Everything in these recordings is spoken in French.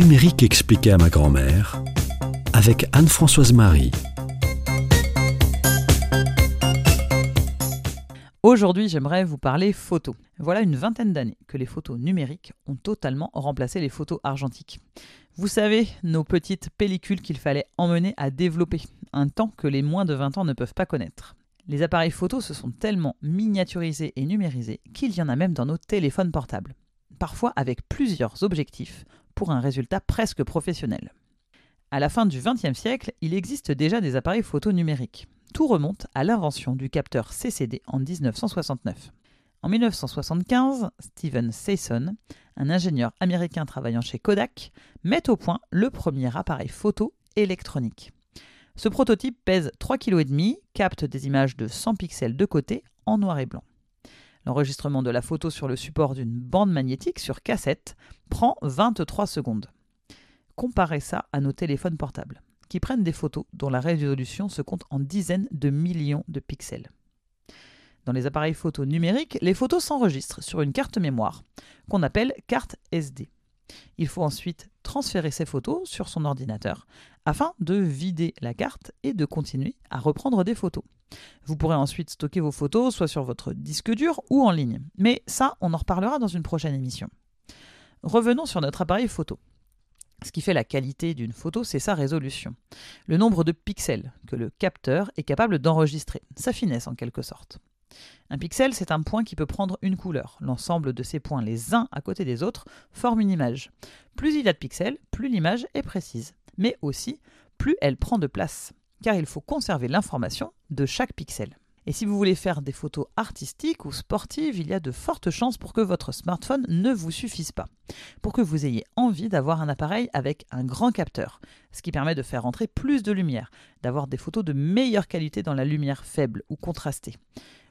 numérique expliqué à ma grand-mère avec Anne-Françoise Marie. Aujourd'hui, j'aimerais vous parler photo. Voilà une vingtaine d'années que les photos numériques ont totalement remplacé les photos argentiques. Vous savez, nos petites pellicules qu'il fallait emmener à développer, un temps que les moins de 20 ans ne peuvent pas connaître. Les appareils photos se sont tellement miniaturisés et numérisés qu'il y en a même dans nos téléphones portables, parfois avec plusieurs objectifs un résultat presque professionnel. À la fin du XXe siècle, il existe déjà des appareils photo numériques. Tout remonte à l'invention du capteur CCD en 1969. En 1975, Steven Sayson, un ingénieur américain travaillant chez Kodak, met au point le premier appareil photo électronique. Ce prototype pèse 3,5 kg, capte des images de 100 pixels de côté en noir et blanc. L'enregistrement de la photo sur le support d'une bande magnétique sur cassette prend 23 secondes. Comparez ça à nos téléphones portables, qui prennent des photos dont la résolution se compte en dizaines de millions de pixels. Dans les appareils photo numériques, les photos s'enregistrent sur une carte mémoire, qu'on appelle carte SD. Il faut ensuite transférer ces photos sur son ordinateur afin de vider la carte et de continuer à reprendre des photos. Vous pourrez ensuite stocker vos photos soit sur votre disque dur ou en ligne. Mais ça, on en reparlera dans une prochaine émission. Revenons sur notre appareil photo. Ce qui fait la qualité d'une photo, c'est sa résolution. Le nombre de pixels que le capteur est capable d'enregistrer, sa finesse en quelque sorte. Un pixel, c'est un point qui peut prendre une couleur. L'ensemble de ces points, les uns à côté des autres, forme une image. Plus il y a de pixels, plus l'image est précise. Mais aussi, plus elle prend de place. Car il faut conserver l'information de chaque pixel. Et si vous voulez faire des photos artistiques ou sportives, il y a de fortes chances pour que votre smartphone ne vous suffise pas. Pour que vous ayez envie d'avoir un appareil avec un grand capteur, ce qui permet de faire entrer plus de lumière, d'avoir des photos de meilleure qualité dans la lumière faible ou contrastée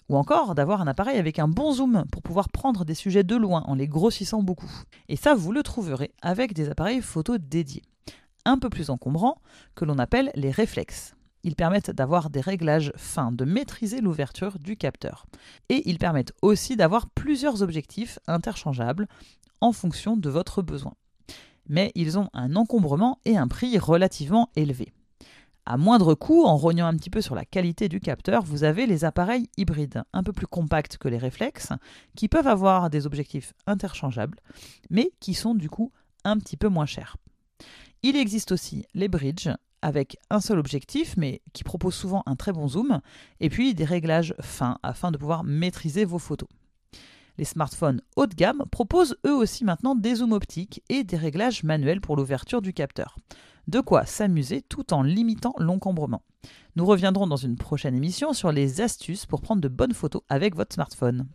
ou encore d'avoir un appareil avec un bon zoom pour pouvoir prendre des sujets de loin en les grossissant beaucoup. Et ça, vous le trouverez avec des appareils photo dédiés, un peu plus encombrants, que l'on appelle les réflexes. Ils permettent d'avoir des réglages fins, de maîtriser l'ouverture du capteur. Et ils permettent aussi d'avoir plusieurs objectifs interchangeables en fonction de votre besoin. Mais ils ont un encombrement et un prix relativement élevés. À moindre coût, en rognant un petit peu sur la qualité du capteur, vous avez les appareils hybrides, un peu plus compacts que les réflexes, qui peuvent avoir des objectifs interchangeables, mais qui sont du coup un petit peu moins chers. Il existe aussi les bridges, avec un seul objectif, mais qui proposent souvent un très bon zoom, et puis des réglages fins afin de pouvoir maîtriser vos photos. Les smartphones haut de gamme proposent eux aussi maintenant des zooms optiques et des réglages manuels pour l'ouverture du capteur. De quoi s'amuser tout en limitant l'encombrement. Nous reviendrons dans une prochaine émission sur les astuces pour prendre de bonnes photos avec votre smartphone.